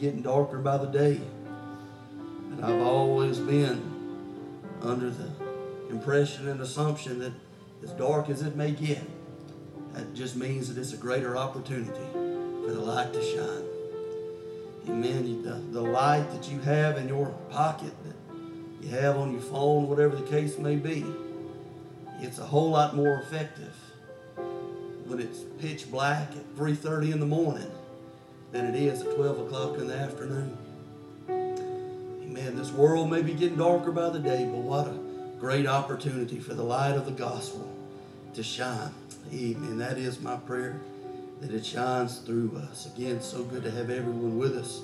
getting darker by the day. And I've always been under the impression and assumption that as dark as it may get, that just means that it's a greater opportunity for the light to shine. Amen. The, the light that you have in your pocket, that you have on your phone, whatever the case may be, it's a whole lot more effective when it's pitch black at 3.30 in the morning than it is at 12 o'clock in the afternoon. Amen. This world may be getting darker by the day, but what a great opportunity for the light of the gospel to shine. Amen. That is my prayer, that it shines through us. Again, so good to have everyone with us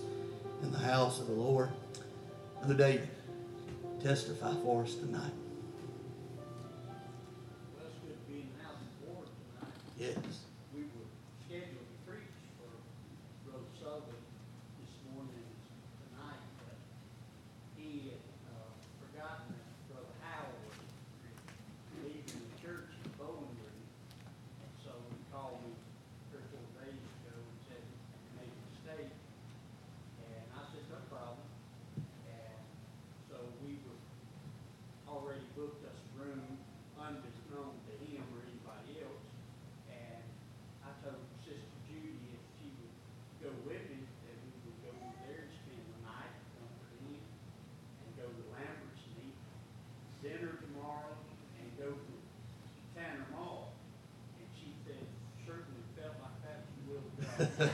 in the house of the Lord. Brother David, testify for us tonight. Well, it's good to be in the house of the Lord tonight. Yes. We were scheduled to preach for Brother Sullivan this morning and tonight, but he had, uh, forgotten that Brother Howell was leaving the church in Bowling Green. And so he called me three or four days ago and said, he made a mistake. And I said, no problem. And so we were already booked us a room unbeknown to him or anybody else. And I told Sister Judy if she would go with me, that we would go over there and spend the night, come for him, and go to Lambert's and eat dinner tomorrow, and go to Tanner Mall. And she said, certainly felt like that, she will go. Yeah.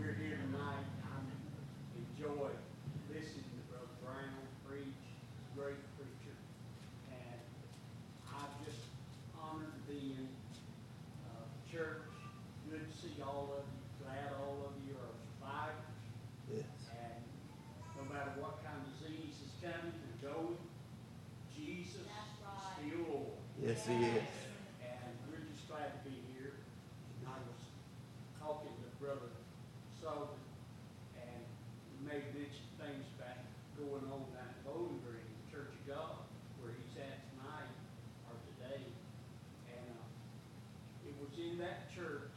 We're here tonight, I enjoy listening to Brother Brown preach, He's a great preacher. And I just honored to be in, uh, church, good to see all of you, glad all of you are survivors. Yes. And no matter what kind of disease is coming and going, Jesus That's right. still Lord. Yes, he is. And we're just glad to be here. I was talking to Brother Sullivan, and he made mention things about going on down at Bowling Green, Church of God, where he's at tonight or today. And, uh, it was in that church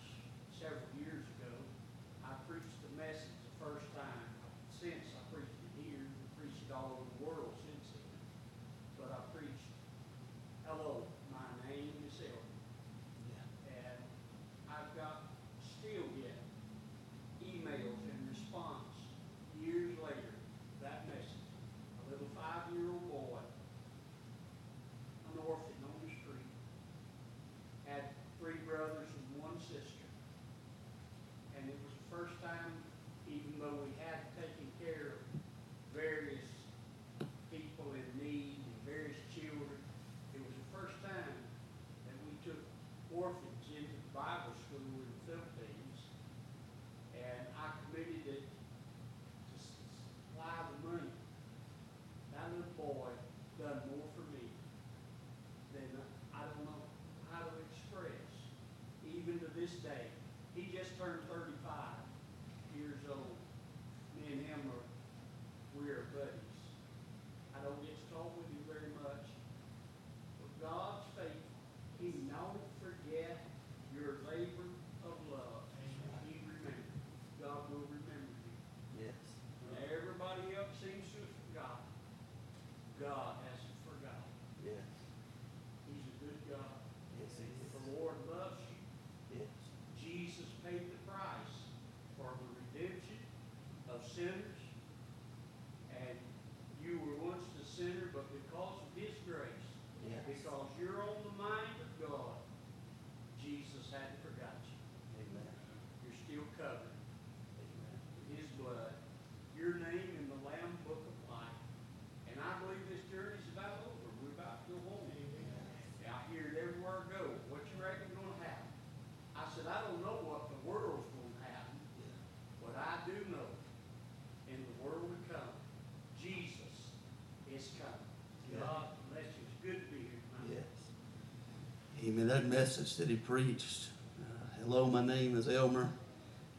That message that he preached, uh, hello, my name is Elmer.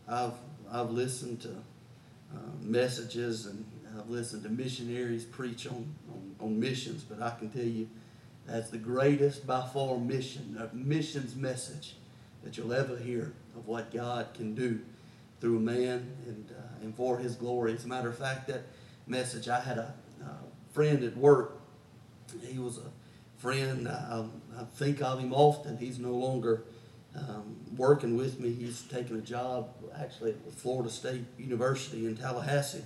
I've, I've listened to uh, messages and I've listened to missionaries preach on, on, on missions, but I can tell you that's the greatest by far mission, uh, missions message that you'll ever hear of what God can do through a man and, uh, and for his glory. As a matter of fact, that message, I had a, uh friend at work. He was a friend. I, I think of him often. He's no longer um, working with me. He's taken a job actually at Florida State University in Tallahassee.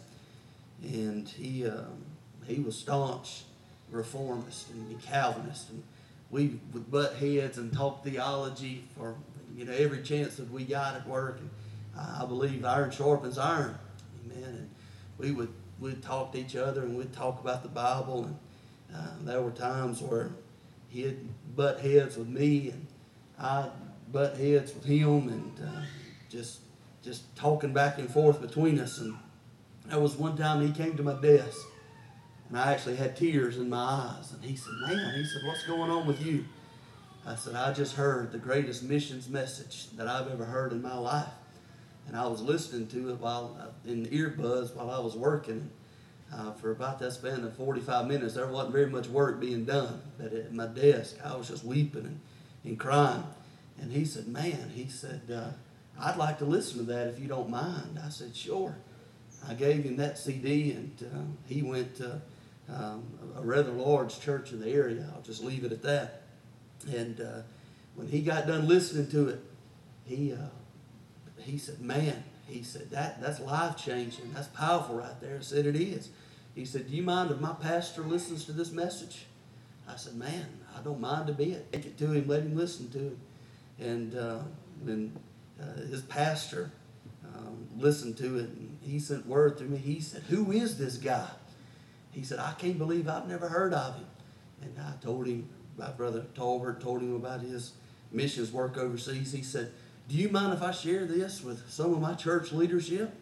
And he, um, he was staunch reformist and Calvinist. And we would butt heads and talk theology for you know every chance that we got at work. And I believe iron sharpens iron, amen. And we would we'd talk to each other and we'd talk about the Bible. And uh, there were times where he'd butt heads with me and I butt heads with him and uh, just just talking back and forth between us. And there was one time he came to my desk and I actually had tears in my eyes. And he said, Man, he said, what's going on with you? I said, I just heard the greatest missions message that I've ever heard in my life. And I was listening to it while uh, in the earbuds while I was working. Uh, for about that span of 45 minutes, there wasn't very much work being done. But at my desk, I was just weeping and, and crying. And he said, Man, he said, uh, I'd like to listen to that if you don't mind. I said, Sure. I gave him that CD, and uh, he went to um, a rather large church in the area. I'll just leave it at that. And uh, when he got done listening to it, he uh, he said, "Man," he said, "that that's life changing. That's powerful right there." I said, "It is." He said, "Do you mind if my pastor listens to this message?" I said, "Man, I don't mind a bit. Take it to him. Let him listen to it." And uh, then uh, his pastor um, listened to it, and he sent word to me. He said, "Who is this guy?" He said, "I can't believe I've never heard of him." And I told him, my brother Talbert told him about his missions work overseas. He said, "Do you mind if I share this with some of my church leadership?"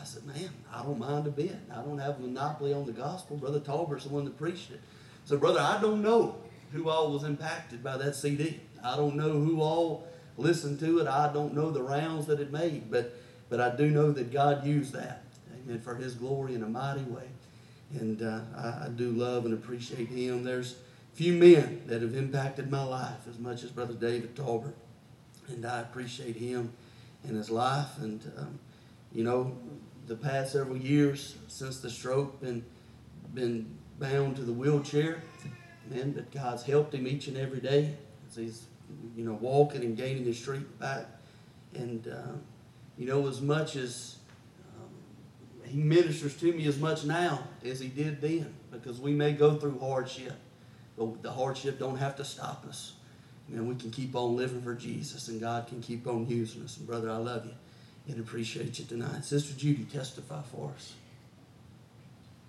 I said, "Man, I don't mind a bit. I don't have a monopoly on the gospel. Brother Talbert's the one that preached it." So, brother, I don't know who all was impacted by that CD. I don't know who all listened to it. I don't know the rounds that it made, but but I do know that God used that, amen, for His glory in a mighty way. And uh, I, I do love and appreciate Him. There's few men that have impacted my life as much as Brother David Talbert, and I appreciate him and his life. And um, you know, the past several years since the stroke, been been bound to the wheelchair, man. But God's helped him each and every day as he's you know walking and gaining his strength back. And uh, you know, as much as um, he ministers to me as much now as he did then, because we may go through hardship but the hardship don't have to stop us. And we can keep on living for Jesus, and God can keep on using us. And brother, I love you and appreciate you tonight. Sister Judy, testify for us.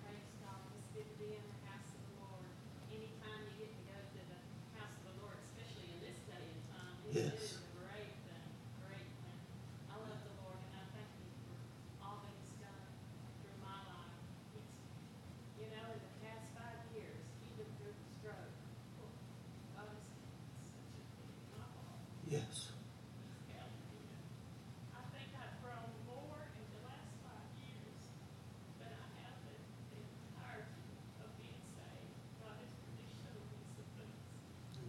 Praise God. It's good to be in the house of the Lord. Anytime you get to go to the house of the Lord, especially in this day and time, it Yes. is a great thing, great thing. I love the Lord and I thank Him for all that He's done through my life. He's, you know, in the past five years, even through the stroke, God has been such a thing in my heart. Yes. He's helped me. I think I've grown more in the last five years than I have in the entirety of being saved. God has really showed me some things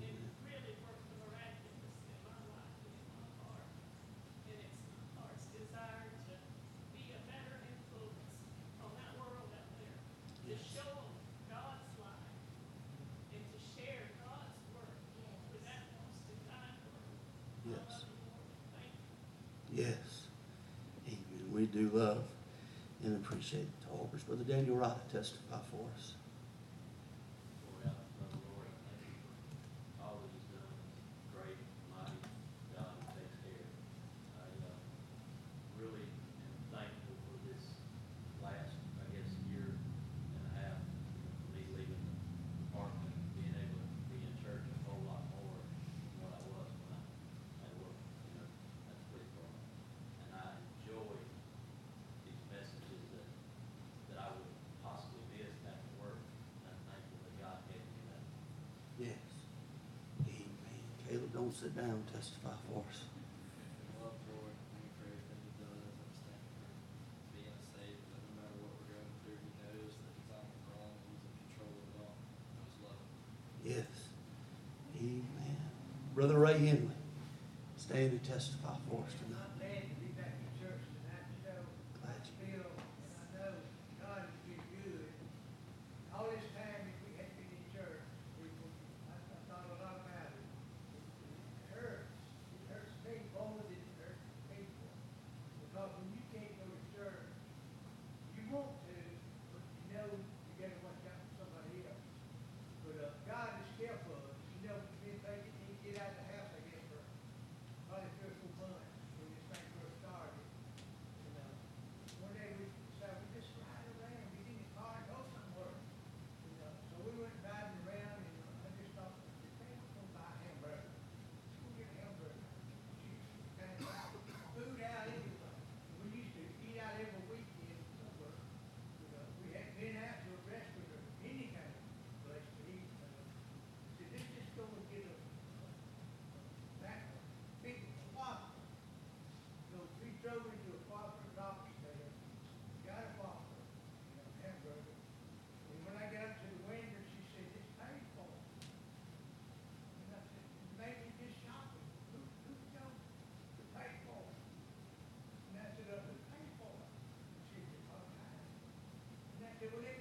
and really worked the miraculous in my life and in my heart. And it's my heart's desire to be a better influence on that world out there, to show them God's life and to share God's word with that lost and dying world. I Yes. love you, Lord. Thank you. Yes. Amen. We do love and appreciate the Talberts. Brother Daniel Wright, testify for us. Lord, I love the Lord, I thank you for all that he's done, great, mighty God who takes care. I, uh, really am thankful for this last, I guess, year and a half, you know, for me leaving the department, being able to be in church a whole lot more than what I was when I, I worked, you know, at the police department. And I enjoy these messages that, that I would possibly miss back at work. And I'm thankful that God gave me that. Yes. Amen. Caleb, don't sit down. Testify for us. love the Lord, thank you for everything He does. I'm just thankful for being saved. That no matter what we're going through, He knows that He's on the throne. He's in control of it all. I just love Him. Yes. Amen. Brother Ray Henley, stand. Andy testify que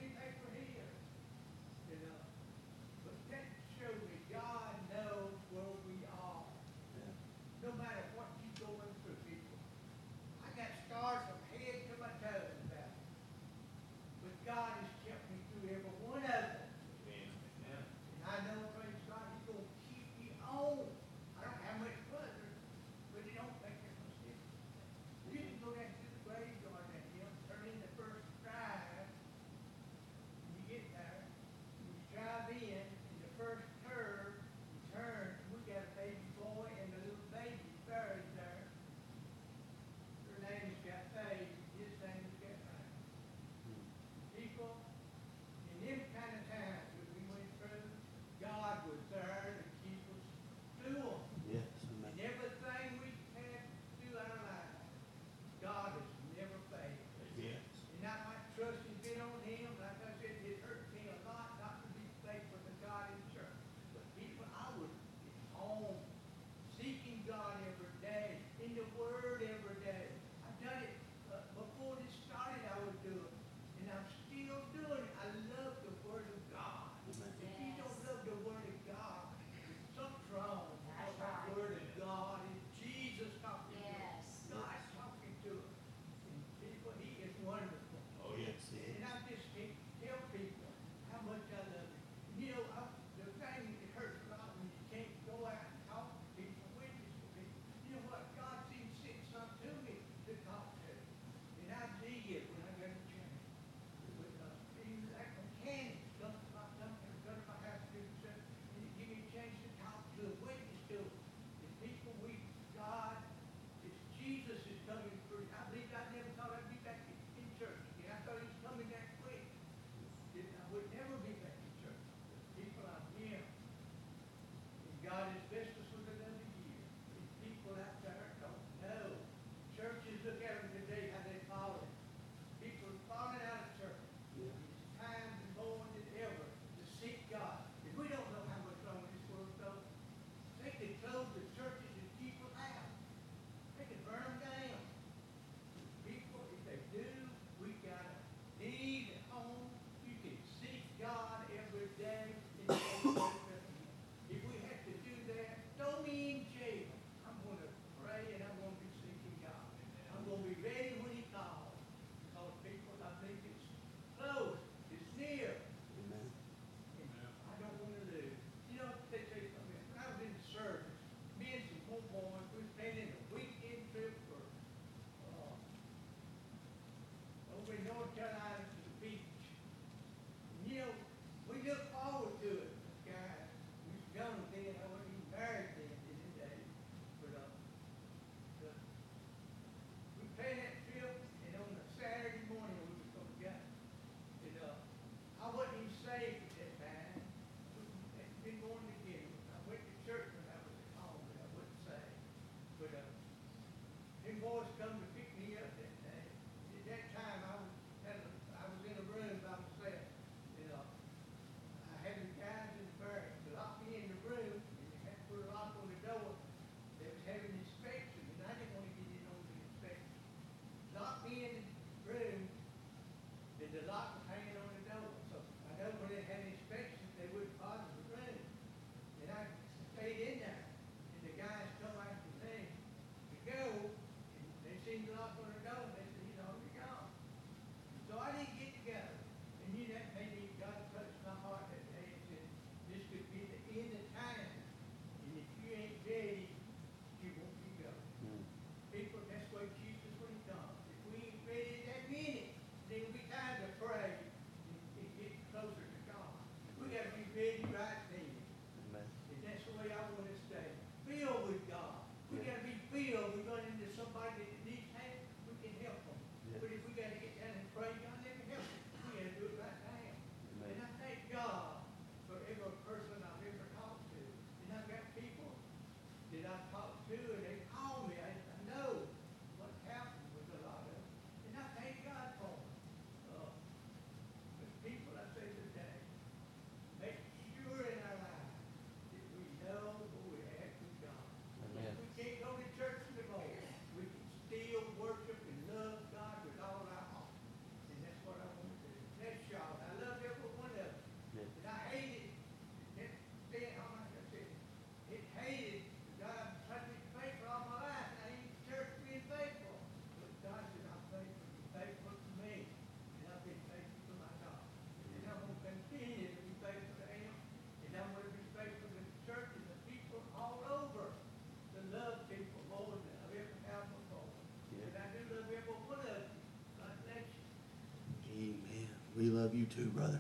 We love you too, brother.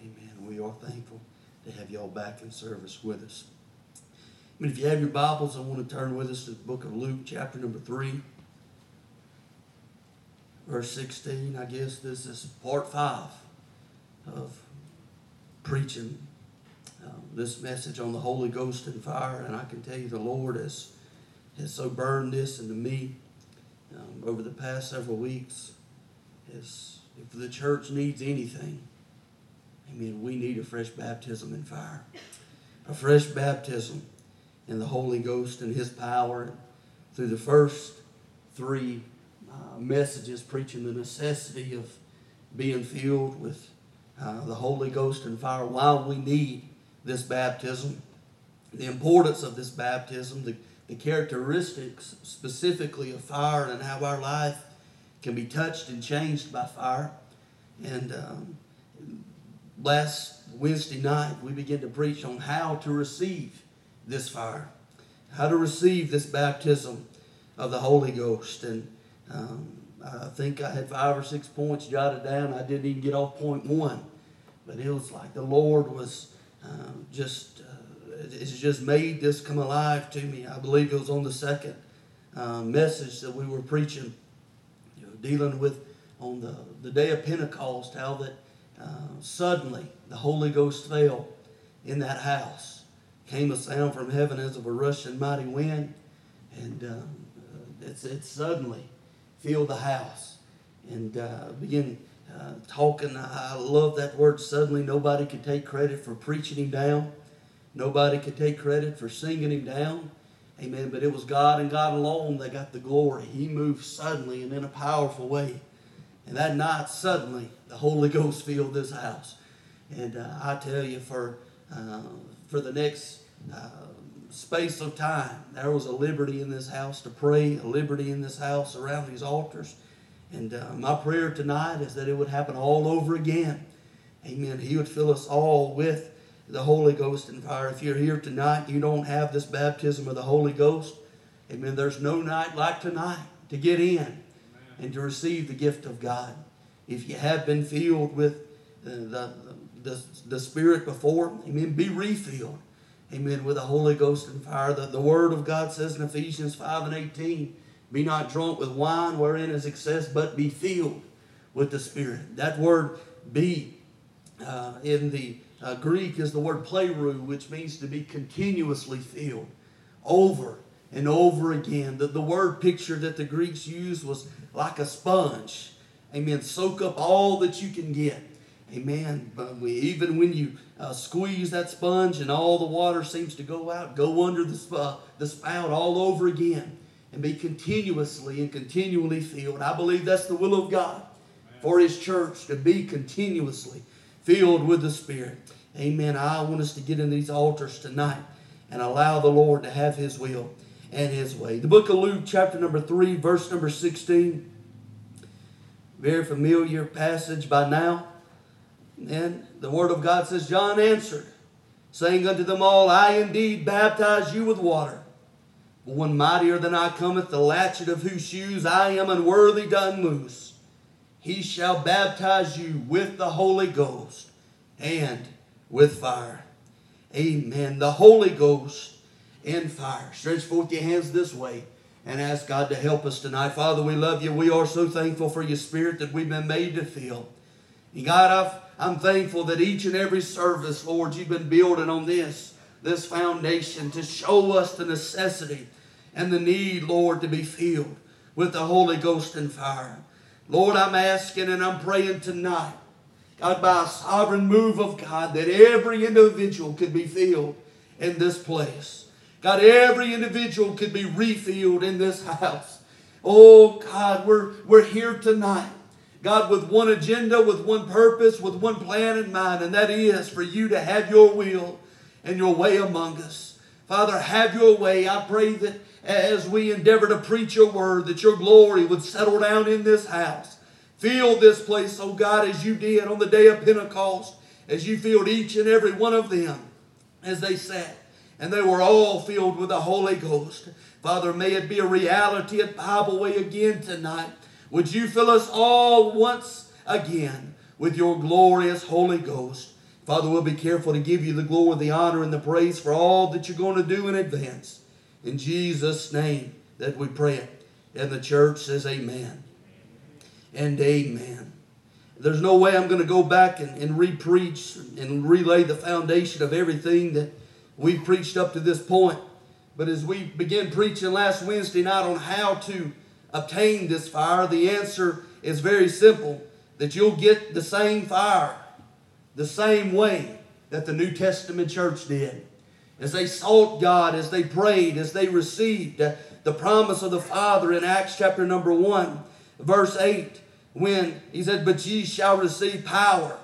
Amen. We are thankful to have y'all back in service with us. I mean, if you have your Bibles, I want to turn with us to the book of Luke, chapter number 3, verse 16. I guess this is part 5 of preaching um, this message on the Holy Ghost and fire. And I can tell you the Lord has, has so burned this into me um, over the past several weeks is if the church needs anything, amen, we need a fresh baptism in fire. A fresh baptism in the Holy Ghost and His power. Through the first three uh, messages preaching the necessity of being filled with uh, the Holy Ghost and fire, why we need this baptism, the importance of this baptism, the, the characteristics specifically of fire and how our life can be touched and changed by fire. And um, last Wednesday night, we began to preach on how to receive this fire, how to receive this baptism of the Holy Ghost. And um, I think I had five or six points jotted down. I didn't even get off point one, but it was like the Lord was um, just. Uh, it's just made this come alive to me. I believe it was on the second uh, message that we were preaching dealing with on the, the day of Pentecost, how that uh, suddenly the Holy Ghost fell in that house. Came a sound from heaven as of a rushing mighty wind, and uh, it suddenly filled the house and uh, began uh, talking. I love that word suddenly. Nobody could take credit for preaching him down, nobody could take credit for singing him down. Amen. But it was God and God alone that got the glory. He moved suddenly and in a powerful way. And that night, suddenly, the Holy Ghost filled this house. And uh, I tell you, for uh, for the next uh, space of time, there was a liberty in this house to pray, a liberty in this house around these altars. And uh, my prayer tonight is that it would happen all over again. Amen. He would fill us all with the Holy Ghost and fire. If you're here tonight, you don't have this baptism of the Holy Ghost. Amen. There's no night like tonight to get in and to receive the gift of God. If you have been filled with uh, the, the, the Spirit before, amen, be refilled. Amen. With the Holy Ghost and fire. The, the Word of God says in Ephesians 5 and 18, be not drunk with wine wherein is excess, but be filled with the Spirit. That word be uh, in the uh, Greek is the word pleroo, which means to be continuously filled over and over again. The, the word picture that the Greeks used was like a sponge. Amen. Soak up all that you can get. Amen. But we, even when you uh, squeeze that sponge and all the water seems to go out, go under the, sp- the spout all over again and be continuously and continually filled. I believe that's the will of God for His church to be continuously filled with the Spirit. Amen. I want us to get in these altars tonight and allow the Lord to have His will. and his way. The book of Luke, chapter number 3, verse number 16. Very familiar passage by now. And the word of God says, John answered, saying unto them all, I indeed baptize you with water. But one mightier than I cometh, the latchet of whose shoes I am unworthy to unloose. He shall baptize you with the Holy Ghost and with fire. Amen. The Holy Ghost and fire. Stretch forth your hands this way and ask God to help us tonight. Father, we love you. We are so thankful for your spirit that we've been made to feel. And God, I've, I'm thankful that each and every service, Lord, you've been building on this, this foundation to show us the necessity and the need, Lord, to be filled with the Holy Ghost and fire. Lord, I'm asking and I'm praying tonight, God, by a sovereign move of God, that every individual could be filled in this place. God, every individual could be refilled in this house. Oh, God, we're, we're here tonight. God, with one agenda, with one purpose, with one plan in mind, and that is for you to have your will and your way among us. Father, have your way. I pray that as we endeavor to preach your word, that your glory would settle down in this house. Fill this place, oh God, as you did on the day of Pentecost, as you filled each and every one of them as they sat. And they were all filled with the Holy Ghost. Father, may it be a reality at Bible Way again tonight. Would you fill us all once again with your glorious Holy Ghost? Father, we'll be careful to give you the glory, the honor, and the praise for all that you're going to do in advance. In Jesus' name that we pray it. And the church says amen. And amen. There's no way I'm going to go back and, and re-preach and relay the foundation of everything that we've preached up to this point. But as we began preaching last Wednesday night on how to obtain this fire, the answer is very simple that you'll get the same fire, the same way that the New Testament church did. As they sought God, as they prayed, as they received the promise of the Father in Acts chapter number 1, verse 8, when he said, But ye shall receive power.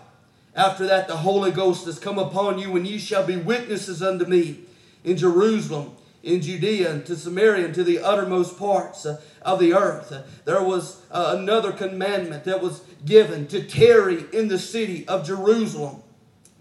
After that, the Holy Ghost has come upon you, and ye shall be witnesses unto me in Jerusalem, in Judea, and to Samaria, and to the uttermost parts of the earth. There was uh, another commandment that was given to tarry in the city of Jerusalem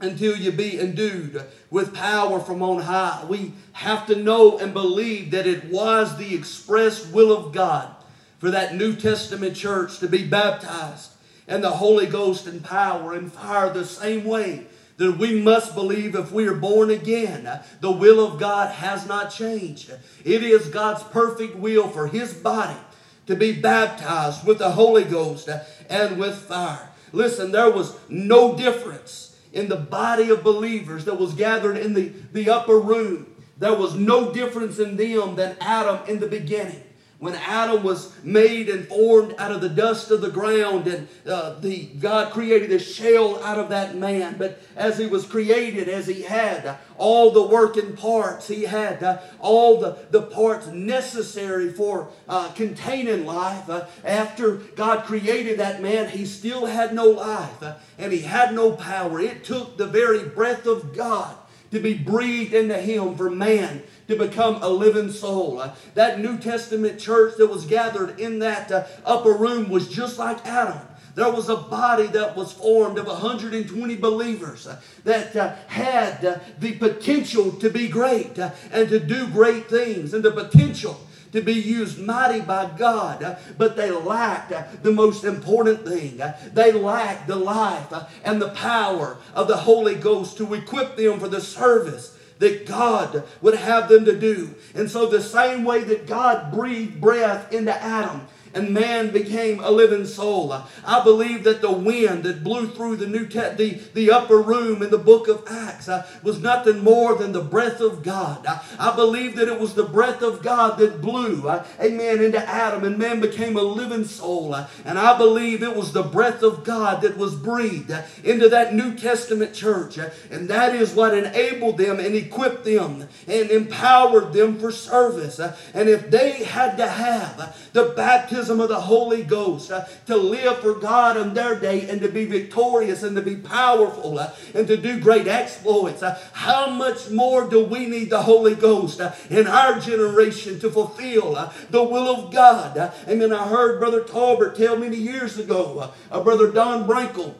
until you be endued with power from on high. We have to know and believe that it was the express will of God for that New Testament church to be baptized and the Holy Ghost and power and fire the same way that we must believe if we are born again. The will of God has not changed. It is God's perfect will for His body to be baptized with the Holy Ghost and with fire. Listen, there was no difference in the body of believers that was gathered in the, the upper room. There was no difference in them than Adam in the beginning when Adam was made and formed out of the dust of the ground, and uh, the God created a shell out of that man. But as he was created, as he had all the working parts, he had uh, all the, the parts necessary for uh, containing life. Uh, after God created that man, he still had no life, uh, and he had no power. It took the very breath of God to be breathed into him for man to become a living soul. Uh, that New Testament church that was gathered in that uh, upper room was just like Adam. There was a body that was formed of 120 believers uh, that had the potential to be great and to do great things and the potential to be used mighty by God, but they lacked the most important thing. They lacked the life and the power of the Holy Ghost to equip them for the service that God would have them to do. And so, the same way that God breathed breath into Adam, and man became a living soul. I believe that the wind that blew through the new te- the, the upper room in the book of Acts uh, was nothing more than the breath of God. I, I believe that it was the breath of God that blew, uh, amen, into Adam, and man became a living soul. Uh, and I believe it was the breath of God that was breathed uh, into that New Testament church. Uh, and that is what enabled them and equipped them and empowered them for service. Uh, and if they had to have the baptism baptism of the Holy Ghost uh, to live for God in their day and to be victorious and to be powerful uh, and to do great exploits. Uh, how much more do we need the Holy Ghost uh, in our generation to fulfill uh, the will of God? Uh, Amen. I heard Brother Talbert tell many years ago, Brother Don Brinkle.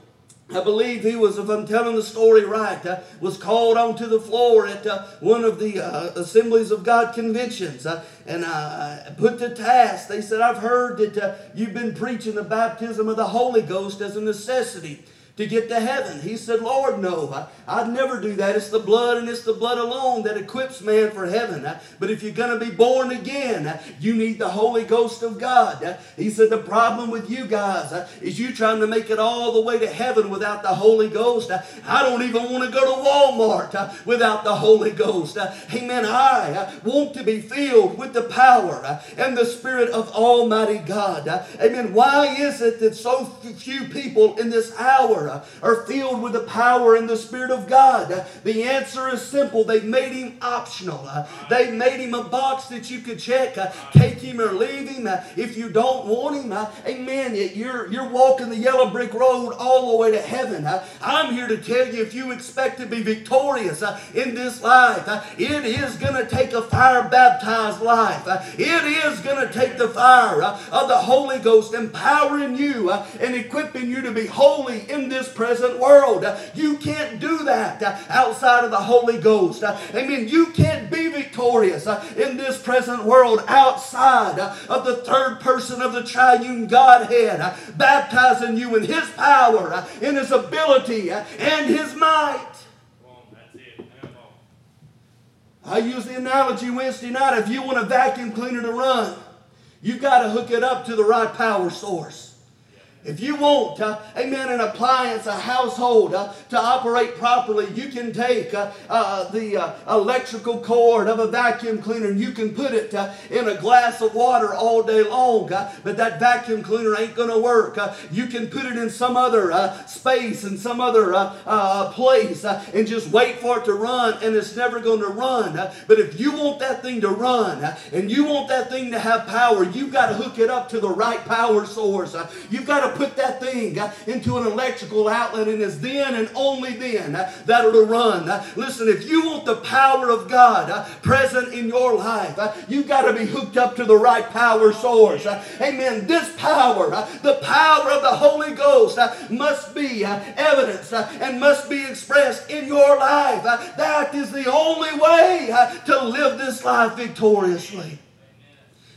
I believe he was, if I'm telling the story right, uh, was called onto the floor at uh, one of the uh, Assemblies of God conventions uh, and uh, put to task. They said, I've heard that uh, you've been preaching the baptism of the Holy Ghost as a necessity to get to heaven. He said, Lord, no, I, I'd never do that. It's the blood and it's the blood alone that equips man for heaven. Uh, But if you're going to be born again, uh, you need the Holy Ghost of God. Uh, He said, the problem with you guys uh, is you trying to make it all the way to heaven without the Holy Ghost. Uh, I don't even want to go to Walmart uh, without the Holy Ghost. Amen. I want to be filled with the power and the Spirit of Almighty God. Amen. Why is it that so few people in this hour uh, are filled with the power and the Spirit of God? The answer is simple. They've made him optional. Uh, They've made him a box that you could check. uh, Take him or leave him. Uh, if you don't want him, uh, amen, you're, you're walking the yellow brick road all the way to heaven. Uh, I'm here to tell you if you expect to be victorious in this life, it is going to take a fire baptized life. It is going to take the fire of the Holy Ghost empowering you and equipping you to be holy in this present world. You can't do that outside of the Holy Ghost. Amen. You can't be victorious in this present world outside of the third person of the triune Godhead, baptizing you in His power, in His ability, and His might. I use the analogy Wednesday night. If you want a vacuum cleaner to run, you've got to hook it up to the right power source. If you want, uh, amen, an appliance, a household uh, to operate properly, you can take uh, uh, the uh, electrical cord of a vacuum cleaner and you can put it uh, in a glass of water all day long. but that vacuum cleaner ain't going to work. You can put it in some other space and some other place and just wait for it to run, and it's never going to run. But if you want that thing to run and you want that thing to have power, you've got to hook it up to the right power source. You've got to put that thing uh, into an electrical outlet, and it's then and only then uh, that it'll run. Uh, listen, if you want the power of God present in your life, you've got to be hooked up to the right power source. Amen. This power, the power of the Holy Ghost, must be evidenced uh, and must be expressed in your life. That is the only way to live this life victoriously.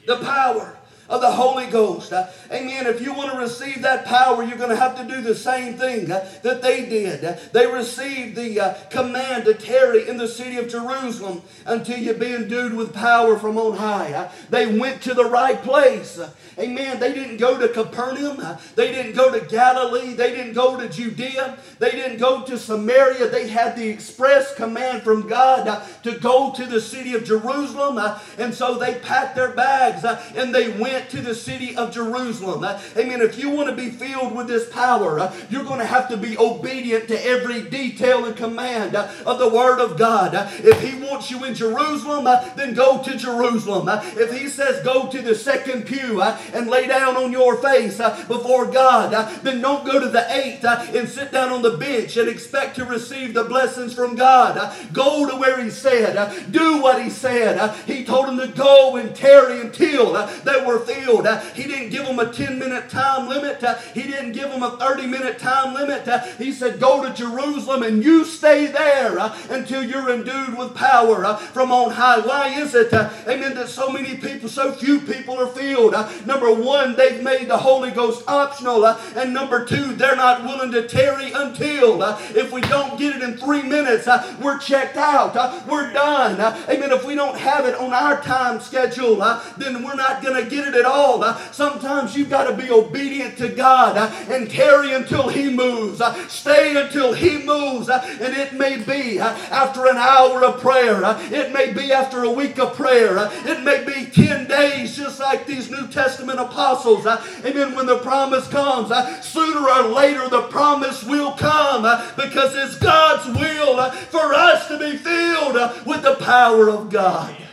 The power of the Holy Ghost. Uh, amen. If you want to receive that power, you're going to have to do the same thing uh, that they did. Uh, they received the uh, command to tarry in the city of Jerusalem until you be endued with power from on high. Uh, they went to the right place. Uh, amen. They didn't go to Capernaum. They didn't go to Galilee. They didn't go to Judea. They didn't go to Samaria. They had the express command from God to go to the city of Jerusalem. and so they packed their bags and they went to the city of Jerusalem. Uh, amen. If you want to be filled with this power, uh, you're going to have to be obedient to every detail and command uh, of the Word of God. Uh, if He wants you in Jerusalem, uh, then go to Jerusalem. Uh, if He says go to the second pew and lay down on your face before God, then don't go to the eighth and sit down on the bench and expect to receive the blessings from God. Go to where He said, do what He said. He told them to go and tarry until they were filled. Uh, he didn't give them a 10 minute time limit, uh, He didn't give them a 30 minute time limit. Uh, he said, Go to Jerusalem and you stay there uh, until you're endued with power uh, from on high. Why is it, uh, amen, that so many people, so few people are filled? Number one, they've made the Holy Ghost optional. And number two, they're not willing to tarry until. If we don't get it in three minutes, we're checked out. We're done. Amen. If we don't have it on our time schedule, then we're not going to get it at all. Uh, sometimes you've got to be obedient to God uh, and tarry until He moves. Uh, stay until He moves. Uh, and it may be uh, after an hour of prayer. Uh, it may be after a week of prayer. It may be 10 days, just like these New Testament apostles. Amen. When the promise comes, sooner or later the promise will come because it's God's will for us to be filled with the power of God. Amen.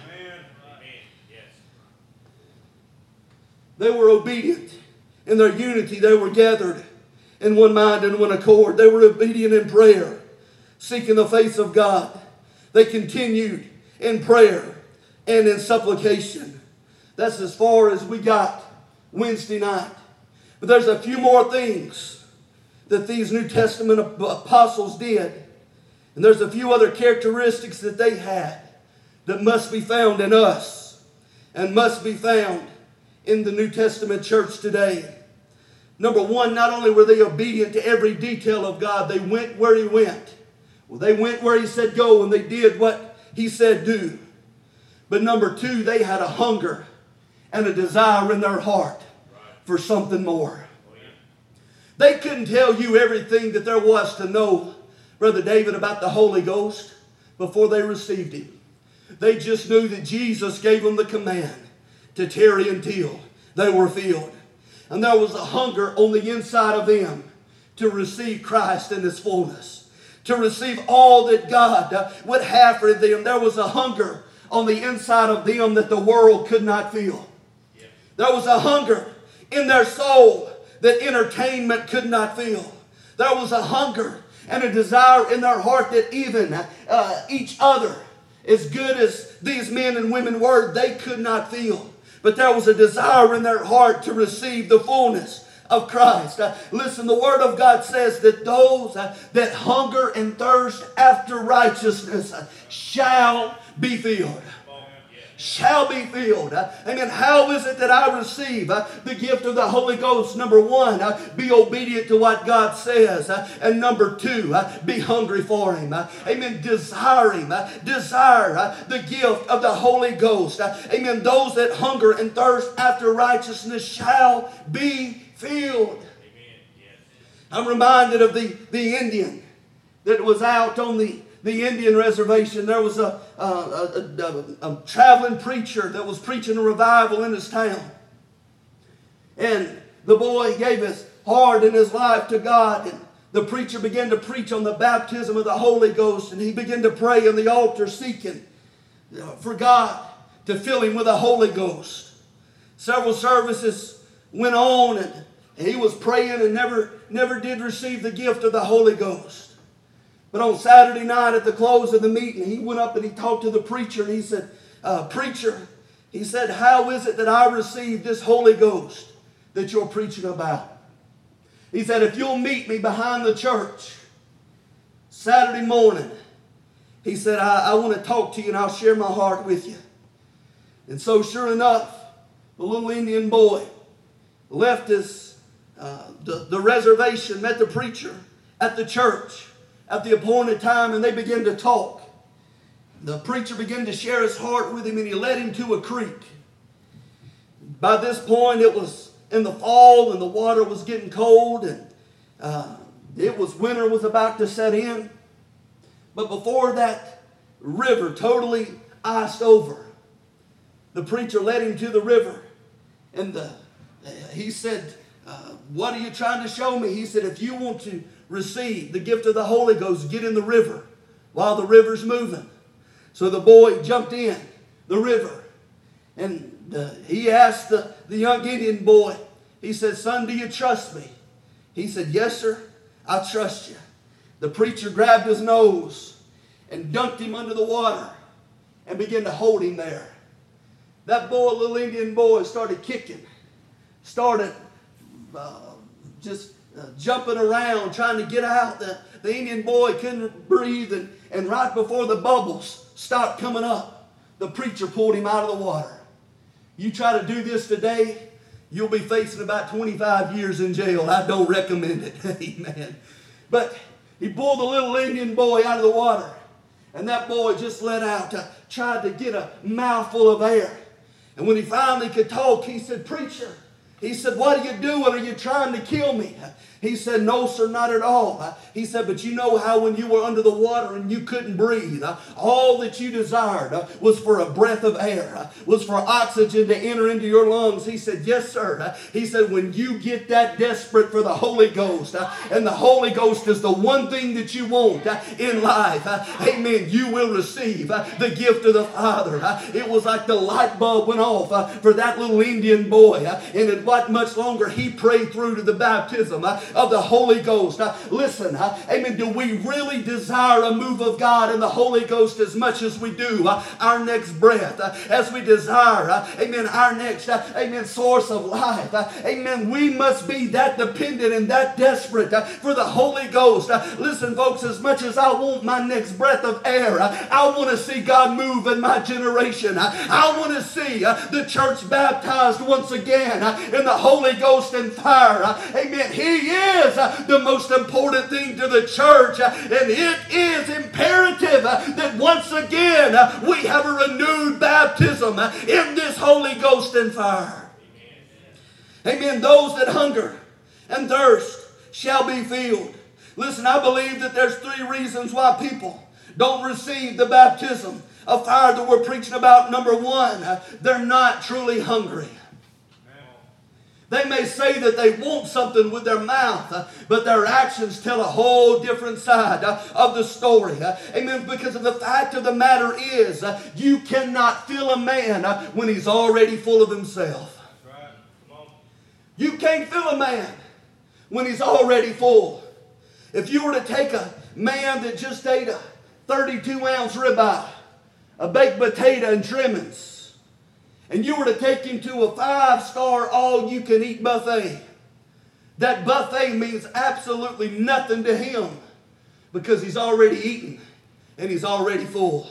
Amen. Yes. They were obedient. In their unity, they were gathered in one mind and one accord. They were obedient in prayer, seeking the face of God. They continued in prayer and in supplication. That's as far as we got Wednesday night. But there's a few more things that these New Testament apostles did. And there's a few other characteristics that they had that must be found in us and must be found in the New Testament church today. Number one, not only were they obedient to every detail of God, they went where He went. Well, they went where He said go and they did what He said do. But number two, they had a hunger and a desire in their heart for something more. They couldn't tell you everything that there was to know, Brother David, about the Holy Ghost before they received Him. They just knew that Jesus gave them the command to tarry until they were filled. And there was a hunger on the inside of them to receive Christ in His fullness, to receive all that God would have for them. There was a hunger on the inside of them that the world could not feel. There was a hunger in their soul that entertainment could not fill. There was a hunger and a desire in their heart that even uh, each other, as good as these men and women were, they could not feel. But there was a desire in their heart to receive the fullness of Christ. Uh, listen, the Word of God says that those uh, that hunger and thirst after righteousness uh, shall be filled shall be filled. Amen. How is it that I receive uh, the gift of the Holy Ghost? Number one, uh, be obedient to what God says. Uh, and number two, be hungry for Him. Amen. Desire Him. Desire the gift of the Holy Ghost. Amen. Those that hunger and thirst after righteousness shall be filled. Amen. I'm reminded of the, the Indian that was out on the the Indian reservation, there was a, a, a, a, traveling preacher that was preaching a revival in his town. And the boy gave his heart and his life to God. And the preacher began to preach on the baptism of the Holy Ghost. And he began to pray on the altar, seeking for God to fill him with the Holy Ghost. Several services went on, and he was praying and never, never did receive the gift of the Holy Ghost. But on Saturday night at the close of the meeting, he went up and he talked to the preacher and he said, uh, Preacher, he said, How is it that I received this Holy Ghost that you're preaching about? He said, If you'll meet me behind the church Saturday morning, he said, I, I want to talk to you and I'll share my heart with you. And so, sure enough, the little Indian boy left his, uh, the, the reservation, met the preacher at the church at the appointed time and they began to talk. The preacher began to share his heart with him and he led him to a creek. By this point, it was in the fall and the water was getting cold and uh, it was winter was about to set in. But before that river totally iced over, the preacher led him to the river and the, he said, What are you trying to show me? He said, If you want to receive the gift of the Holy Ghost, get in the river while the river's moving. So the boy jumped in the river and uh, he asked the, the young Indian boy, he said, Son, do you trust me? He said, Yes, sir, I trust you. The preacher grabbed his nose and dunked him under the water and began to hold him there. That boy, little Indian boy, started kicking, started uh, just uh, jumping around, trying to get out. The, the Indian boy couldn't breathe, and, and right before the bubbles stopped coming up, the preacher pulled him out of the water. You try to do this today, you'll be facing about 25 years in jail. I don't recommend it. Amen. But he pulled the little Indian boy out of the water, and that boy just let out, uh, tried to get a mouthful of air. And when he finally could talk, he said, Preacher, He said, What are you doing? Are you trying to kill me? He said, No, sir, not at all. He said, But you know how when you were under the water and you couldn't breathe, all that you desired was for a breath of air, was for oxygen to enter into your lungs. He said, Yes, sir. He said, When you get that desperate for the Holy Ghost, and the Holy Ghost is the one thing that you want in life, amen, you will receive the gift of the Father. It was like the light bulb went off for that little Indian boy, and it wasn't much longer. He prayed through to the baptism of the Holy Ghost. Listen, uh, amen. Do we really desire a move of God in the Holy Ghost as much as we do uh, our next breath, uh, as we desire, amen, our next, amen, source of life? amen. We must be that dependent and that desperate for the Holy Ghost. listen, folks, as much as I want my next breath of air, I want to see God move in my generation. I want to see the church baptized once again in the Holy Ghost and fire. amen. He is uh, the most important thing to the church. And it is imperative that once again we have a renewed baptism in this Holy Ghost and fire. Amen. Those that hunger and thirst shall be filled. Listen, I believe that there's three reasons why people don't receive the baptism of fire that we're preaching about. Number one, they're not truly hungry. They may say that they want something with their mouth, but their actions tell a whole different side of the story. Amen. Because of the fact of the matter is, you cannot fill a man when he's already full of himself. You can't fill a man when he's already full. If you were to take a man that just ate a 32 ounce ribeye, a baked potato and trimmings, and you were to take him to a five star all you can eat buffet, that buffet means absolutely nothing to him because he's already eaten and he's already full.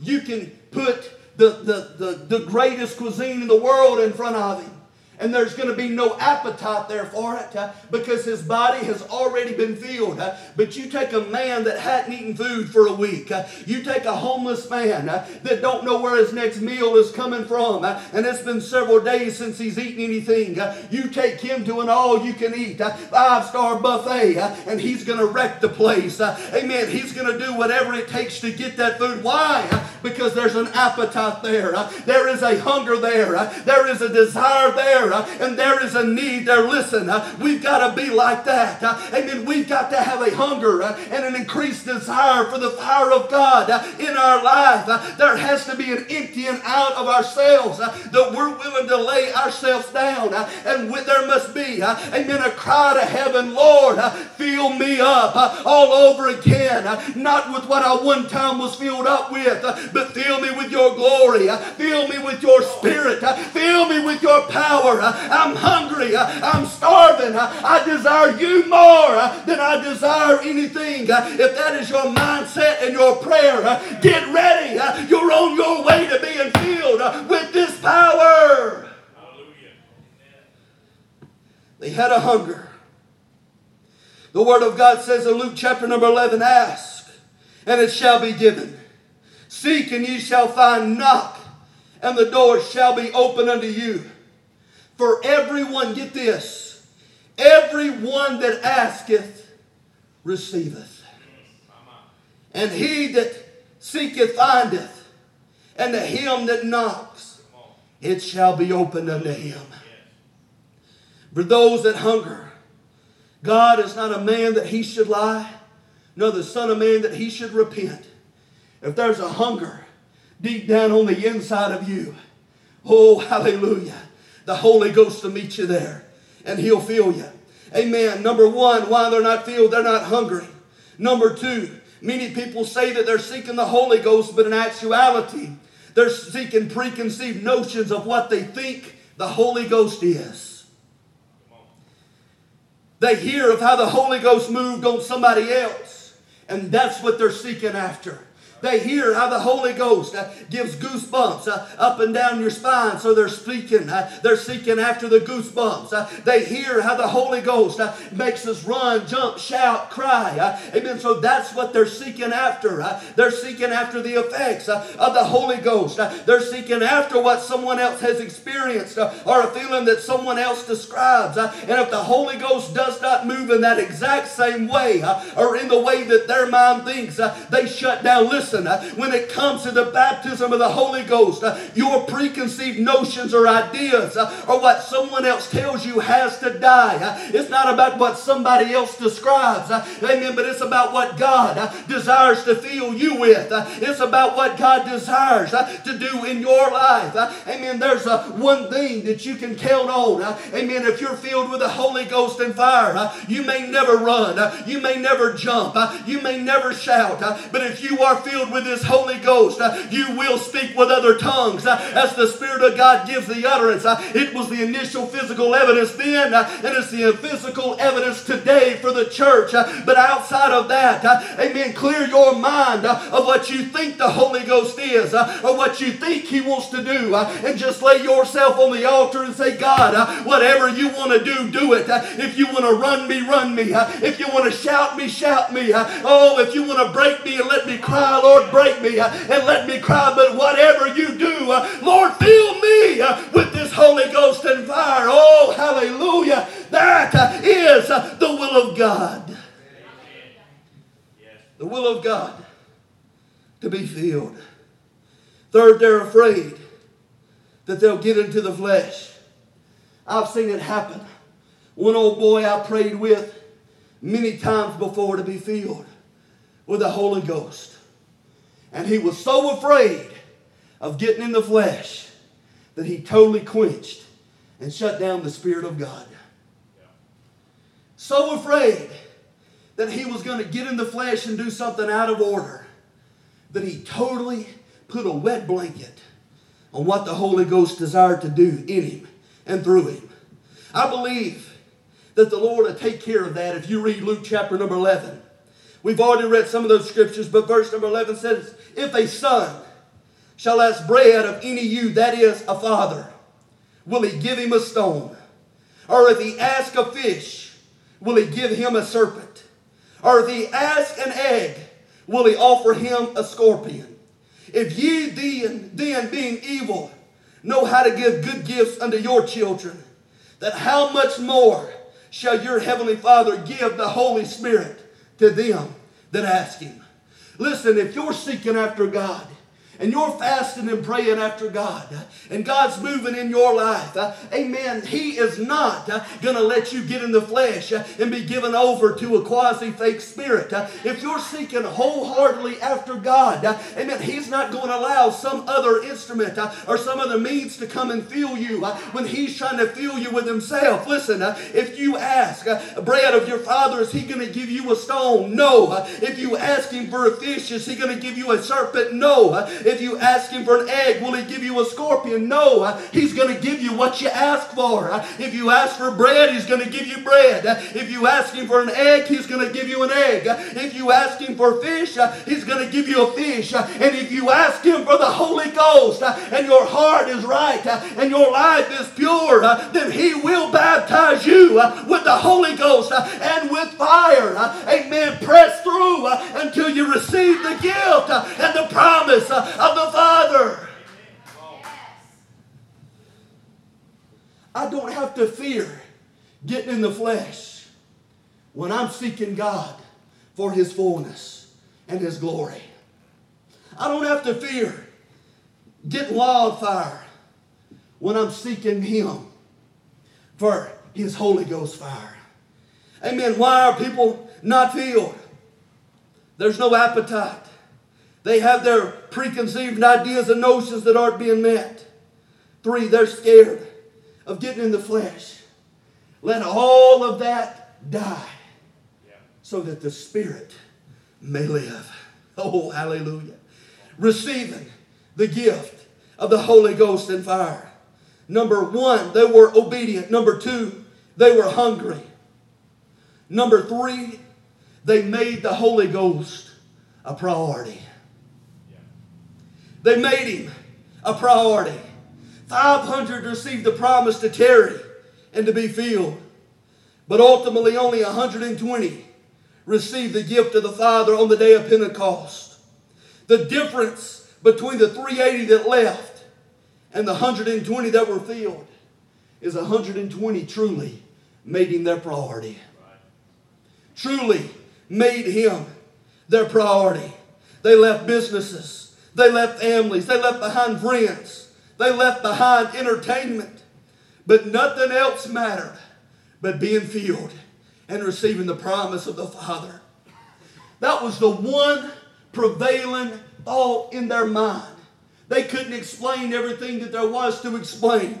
You can put the, the, the, the greatest cuisine in the world in front of him and there's going to be no appetite there for it uh, because his body has already been filled. Uh, but you take a man that hadn't eaten food for a week, uh, you take a homeless man uh, that don't know where his next meal is coming from, uh, and it's been several days since he's eaten anything. Uh, you take him to an all-you-can-eat five-star buffet, and he's going to wreck the place. amen. He's going to do whatever it takes to get that food. Why? Because there's an appetite there. there is a hunger there. there is a desire there uh, and there is a need there. Listen, uh, we've got to be like that. Uh, amen. We've got to have a hunger uh, and an increased desire for the fire of God uh, in our life. Uh, there has to be an emptying out of ourselves that we're willing to lay ourselves down. And there must be, amen, a cry to heaven, Lord, fill me up all over again. Not with what I one time was filled up with, but fill me with your glory. Fill me with your spirit. Fill me with your power. I'm hungry. I'm starving. I desire you more than I desire anything. If that is your mindset and your prayer, get ready. You're on your way to being filled with this power. They had a hunger. The Word of God says in Luke chapter number 11 Ask, and it shall be given. Seek, and ye shall find. Knock, and the door shall be open unto you. For everyone, get this, everyone that asketh receiveth. And he that seeketh findeth, and to him that knocks, it shall be opened unto him. For those that hunger, God is not a man that he should lie, nor the Son of Man that he should repent. If there's a hunger deep down on the inside of you, oh, hallelujah the Holy Ghost to meet you there and He'll fill you. Amen. Number one, why they're not filled, they're not hungry. Number two, many people say that they're seeking the Holy Ghost, but in actuality, they're seeking preconceived notions of what they think the Holy Ghost is. They hear of how the Holy Ghost moved on somebody else, and that's what they're seeking after. They hear how the Holy Ghost uh, gives goosebumps uh, up and down your spine, so they're speaking. Uh, they're seeking after the goosebumps. Uh, they hear how the Holy Ghost uh, makes us run, jump, shout, cry. Uh, amen. So that's what they're seeking after. They're seeking after the effects of the Holy Ghost. They're seeking after what someone else has experienced or a feeling that someone else describes. And if the Holy Ghost does not move in that exact same way or in the way that their mind thinks, they shut down. Listen, uh, when it comes to the baptism of the Holy Ghost, uh, your preconceived notions or ideas uh, or what someone else tells you has to die. Uh, it's not about what somebody else describes, uh, amen, but it's about what God uh, desires to fill you with. It's about what God desires to do in your life. Amen. There's one thing that you can count on. Amen. If you're filled with the Holy Ghost and fire, you may never run, you may never jump, you may never shout, but if you are filled with His Holy Ghost, uh, you will speak with other tongues uh, as the Spirit of God gives the utterance. Uh, it was the initial physical evidence then, uh, and it's the physical evidence today for the church. Uh, but outside of that, uh, amen, clear your mind of what you think the Holy Ghost is or what you think He wants to do, and just lay yourself on the altar and say, God, whatever you want to do, do it. If you want to run me, run me. If you want to shout me, shout me. Oh, if you want to break me and let me cry, Lord, break me uh, and let me cry. But whatever you do, uh, Lord, fill me uh, with this Holy Ghost and fire. Oh, hallelujah. That is the will of God. The will of God to be filled. Third, they're afraid that they'll get into the flesh. I've seen it happen. One old boy I prayed with many times before to be filled with the Holy Ghost. And he was so afraid of getting in the flesh that he totally quenched and shut down the Spirit of God. So afraid that he was going to get in the flesh and do something out of order that he totally put a wet blanket on what the Holy Ghost desired to do in him and through him. I believe that the Lord will take care of that if you read Luke chapter number 11. We've already read some of those scriptures, but verse number 11 says, If a son shall ask bread of any you, that is, a father, will he give him a stone? Or if he ask a fish, will he give him a serpent? Or if he ask an egg, will he offer him a scorpion? If ye then, then being evil, know how to give good gifts unto your children, that how much more shall your heavenly Father give the Holy Spirit to them that ask him? Listen, if you're seeking after God, and you're fasting and praying after God, and God's moving in your life, amen, He is not going to let you get in the flesh and be given over to a quasi fake spirit. If you're seeking wholeheartedly after God, amen, He's not going to allow some other instrument or some other means to come and fill you when He's trying to fill you with Himself. Listen, if you ask bread of your Father, is He going to give you a stone? No. If you ask Him for a fish, is He going to give you a serpent? No. If you ask him for an egg, will he give you a scorpion? No. He's going to give you what you ask for. If you ask for bread, he's going to give you bread. If you ask him for an egg, he's going to give you an egg. If you ask him for fish, he's going to give you a fish. And if you ask him for the Holy Ghost and your heart is right and your life is pure, then he will baptize you with the Holy Ghost and with fire. Amen. Press through until you receive the gift and the promise of the Father. I don't have to fear getting in the flesh when I'm seeking God for His fullness and His glory. I don't have to fear getting wildfire when I'm seeking Him for His Holy Ghost fire. Amen. Why are people not filled? There's no appetite. They have their preconceived ideas and notions that aren't being met. Three, they're scared of getting in the flesh. Let all of that die Yeah. so that the Spirit may live. Oh, hallelujah. Receiving the gift of the Holy Ghost and fire. Number one, they were obedient. Number two, they were hungry. Number three, they made the Holy Ghost a priority. They made him a priority. 500 received the promise to tarry and to be filled. But ultimately, only 120 received the gift of the Father on the day of Pentecost. The difference between the 380 that left and the 120 that were filled is 120 truly made him their priority. Truly made him their priority. They left businesses, they left families, they left behind friends, they left behind entertainment. But nothing else mattered but being filled and receiving the promise of the Father. That was the one prevailing thought in their mind. They couldn't explain everything that there was to explain.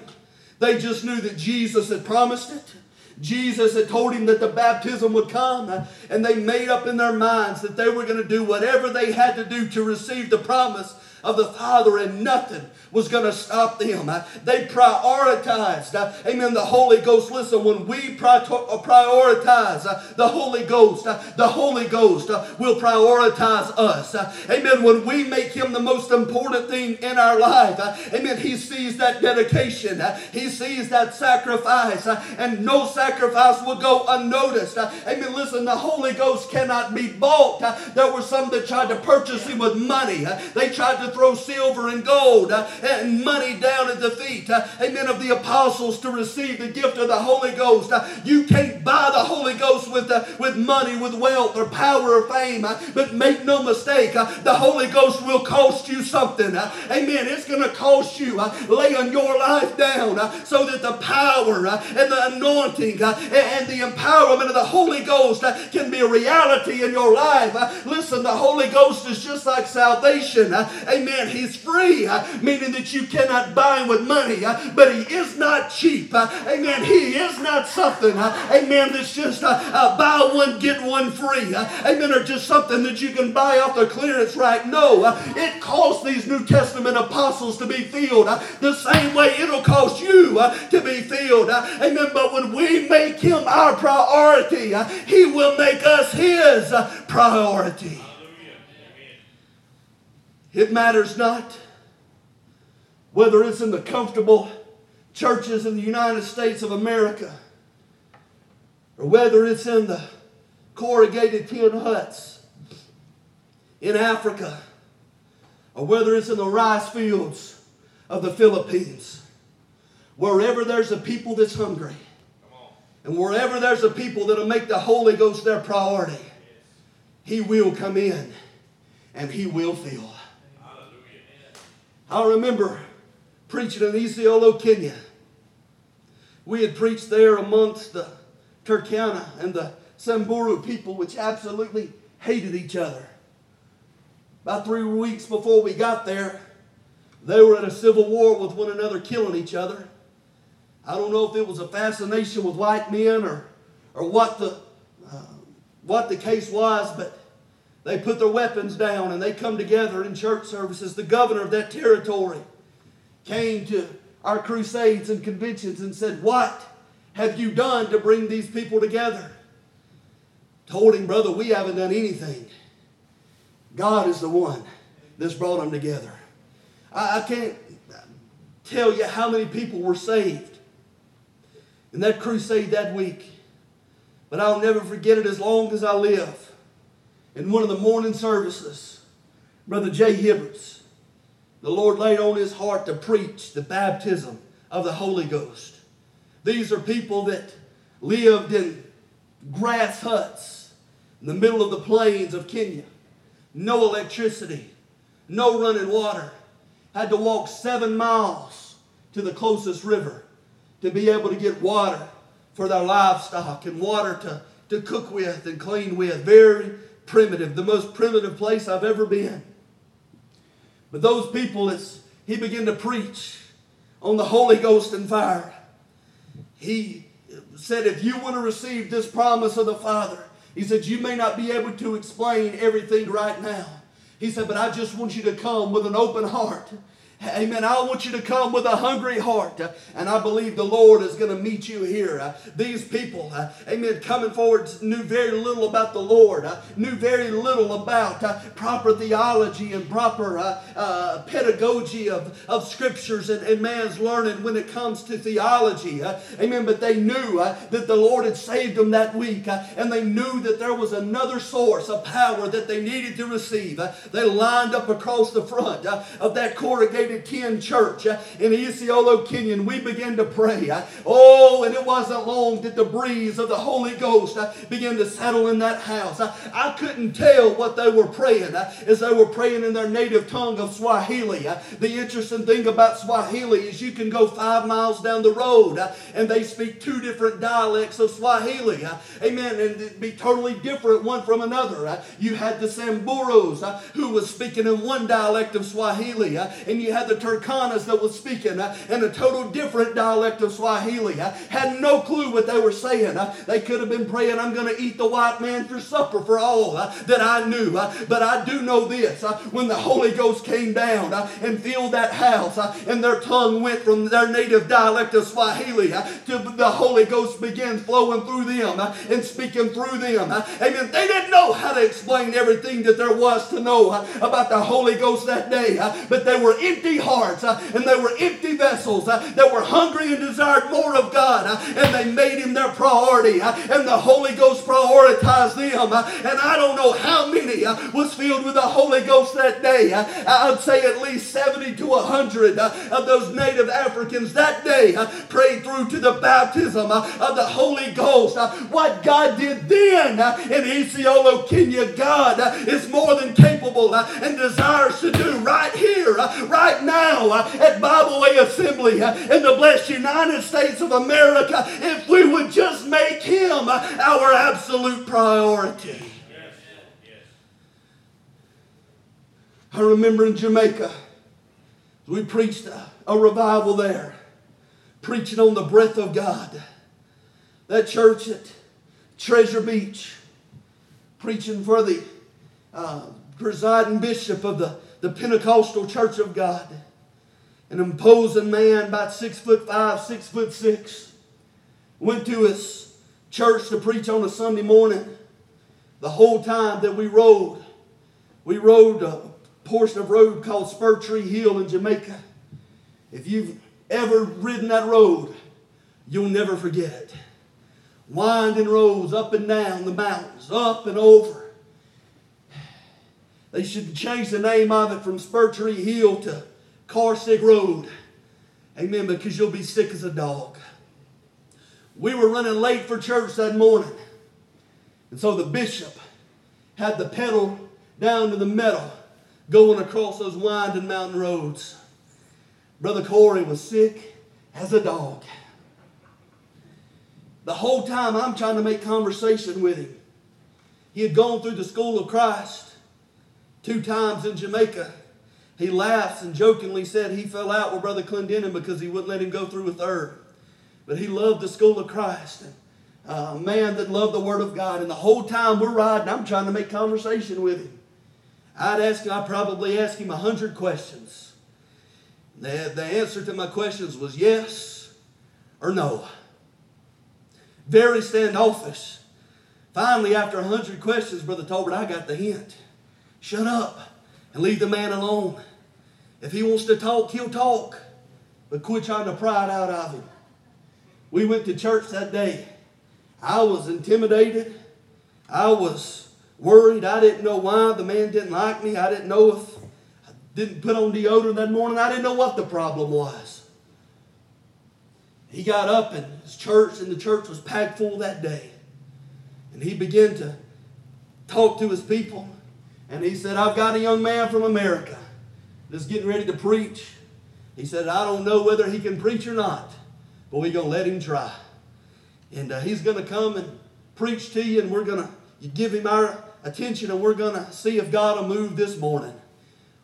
They just knew that Jesus had promised it. Jesus had told him that the baptism would come, and they made up in their minds that they were going to do whatever they had to do to receive the promise of the Father, and nothing was going to stop them. Uh, They prioritized, uh, amen, the Holy Ghost. Listen, when we prioritize uh, uh the Holy Ghost, uh, the Holy Ghost uh, will prioritize us. Amen. When we make Him the most important thing in our life, amen, He sees that dedication, He sees that sacrifice, and no sacrifice will go unnoticed. Amen. Listen, the Holy Ghost cannot be bought. There were some that tried to purchase Him with money, they tried to throw silver and gold uh, and money down at the feet, uh, amen, of the apostles to receive the gift of the Holy Ghost. Uh, You can't buy the Holy Ghost with, uh, with money, with wealth, or power, or fame. Uh, but make no mistake, uh, the Holy Ghost will cost you something. Amen. It's going to cost you laying your life down so that the power and the anointing and the empowerment of the Holy Ghost can be a reality in your life. Listen, the Holy Ghost is just like salvation. Uh, Amen. He's free, uh, meaning that you cannot buy with money, uh, but he is not cheap. Uh, Amen. He is not something, uh, amen, that's just uh, uh, buy one, get one free. Amen. Or just something that you can buy off the clearance rack. No, it cost these New Testament apostles to be filled the same way it'll cost you to be filled. Amen. But when we make him our priority, he will make us his priority. It matters not whether it's in the comfortable churches in the United States of America or whether it's in the corrugated tin huts in Africa or whether it's in the rice fields of the Philippines. Wherever there's a people that's hungry and wherever there's a people that'll make the Holy Ghost their priority, He will come in and He will fill. I remember preaching in Isiolo, Kenya. We had preached there amongst the Turkana and the Samburu people, which absolutely hated each other. About three weeks before we got there, they were in a civil war with one another, killing each other. I don't know if it was a fascination with white men or, or what, the, uh, what the case was, but they put their weapons down and they come together in church services. The governor of that territory came to our crusades and conventions and said, What have you done to bring these people together? Told him, Brother, we haven't done anything. God is the one that's brought them together. I, I can't tell you how many people were saved in that crusade that week, but I'll never forget it as long as I live in one of the morning services, Brother Jay Hibberts, the Lord laid on his heart to preach the baptism of the Holy Ghost. These are people that lived in grass huts in the middle of the plains of Kenya. No electricity, no running water. Had to walk seven miles to the closest river to be able to get water for their livestock and water to, to cook with and clean with. Very primitive, the most primitive place I've ever been. But those people, as he began to preach on the Holy Ghost and fire, he said, if you want to receive this promise of the Father, he said, you may not be able to explain everything right now. He said, but I just want you to come with an open heart Amen. I want you to come with a hungry heart. uh, And I believe the Lord is going to meet you here. Uh, These people, uh, amen, coming forward knew very little about the Lord, uh, knew very little about uh, proper theology and proper uh, pedagogy of, of scriptures and, and man's learning when it comes to theology. Amen. But they knew that the Lord had saved them that week, and they knew that there was another source of power that they needed to receive. They lined up across the front of that corrugated tin church uh, in Isiolo, Kenya, and we began to pray. Uh, Oh, and it wasn't long that the breeze of the Holy Ghost uh, began to settle in that house. I couldn't tell what they were praying as they were praying in their native tongue of Swahili. The interesting thing about Swahili is you can go five miles down the road and they speak two different dialects of Swahili. Amen. And it'd be totally different one from another. You had the Samburus uh, who was speaking in one dialect of Swahili, and you had the Turkanas that was speaking uh, in a total different dialect of Swahili. uh, Had no clue what they were saying. uh, They could have been praying, I'm going to eat the white man for supper for all uh, that I knew. uh, But I do know this uh, when the Holy Ghost came down uh, and filled that house, and their tongue went from their native dialect of Swahili to the Holy Ghost began flowing through them and speaking through them. Amen. They didn't know how to explain everything that there was to know about the Holy Ghost that day, but they were empty hearts uh, and they were empty vessels uh, that were hungry and desired more of God, uh, and they made Him their priority, uh, and the Holy Ghost prioritized them. uh, And I don't know how many uh, was filled with the Holy Ghost that day. I'd say at least 70 to 100 uh, of those native Africans that day prayed through to the baptism of the Holy Ghost. What God did then in Isiolo, Kenya, God is more than capable and desires to do right here, uh, right now uh, at Bible Way Assembly uh, in the blessed United States of America if we would just make Him uh, our absolute priority. I remember in Jamaica, we preached a, a revival there, preaching on the breath of God. That church at Treasure Beach, preaching for the uh, presiding bishop of the, the Pentecostal Church of God, an imposing man, about six foot five, six foot six, went to his church to preach on a Sunday morning. The whole time that we rode, we rode a portion of road called Spur Tree Hill in Jamaica. If you've ever ridden that road, you'll never forget it. Winding roads up and down the mountains, up and over. They should change the name of it from Spur Tree Hill to Car Sick Road. Amen, because you'll be sick as a dog. We were running late for church that morning. And so the bishop had the pedal down to the metal going across those winding mountain roads. Brother Cory was sick as a dog. The whole time I'm trying to make conversation with him. He had gone through the school of Christ two times in Jamaica. He laughs and jokingly said he fell out with Brother Clendenin because he wouldn't let him go through a third. But he loved the school of Christ. And uh, a man that loved the Word of God. And the whole time we're riding, I'm trying to make conversation with him. I'd ask him, I'd probably ask him a hundred questions. The, the answer to my questions was yes or no. Very standoffish. Finally, after a hundred questions, Brother Talbert, I got the hint. Shut up and leave the man alone. If he wants to talk, he'll talk. But quit trying to pry it out of him. We went to church that day. I was intimidated. I was worried. I didn't know why the man didn't like me. I didn't know if I didn't put on deodorant that morning. I didn't know what the problem was. He got up in his church, and the church was packed full that day. And he began to talk to his people. And he said, I've got a young man from America that's getting ready to preach. He said, I don't know whether he can preach or not, but we're going to let him try. And uh, he's going to come and preach to you, and we're going to give him our attention, and we're going to see if God will move this morning.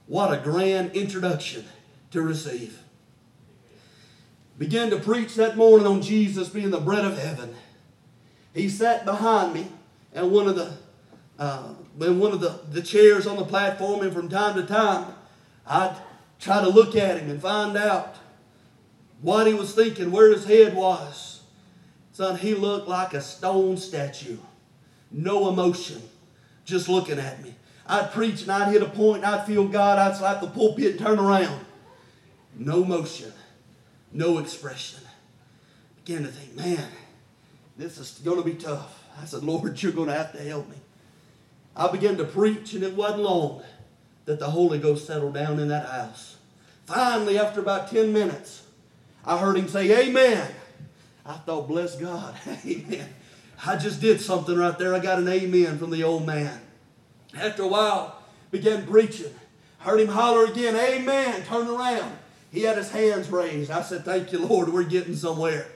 What a grand introduction to receive. Began to preach that morning on Jesus being the bread of heaven. He sat behind me and one of the uh, in one of the, the chairs on the platform, and from time to time, I'd try to look at him and find out what he was thinking, where his head was. Son, he looked like a stone statue. No emotion. Just looking at me. I'd preach and I'd hit a point and I'd feel God. I'd slap the pulpit and turn around. No motion. No expression. Began to think, man, this is going to be tough. I said, Lord, you're going to have to help me. I began to preach, and it wasn't long that the Holy Ghost settled down in that house. Finally, after about 10 minutes, I heard him say, Amen. I thought, bless God. Amen. I just did something right there. I got an amen from the old man. After a while, began preaching. Heard him holler again, Amen. Turn around. He had his hands raised. I said, Thank you, Lord. We're getting somewhere.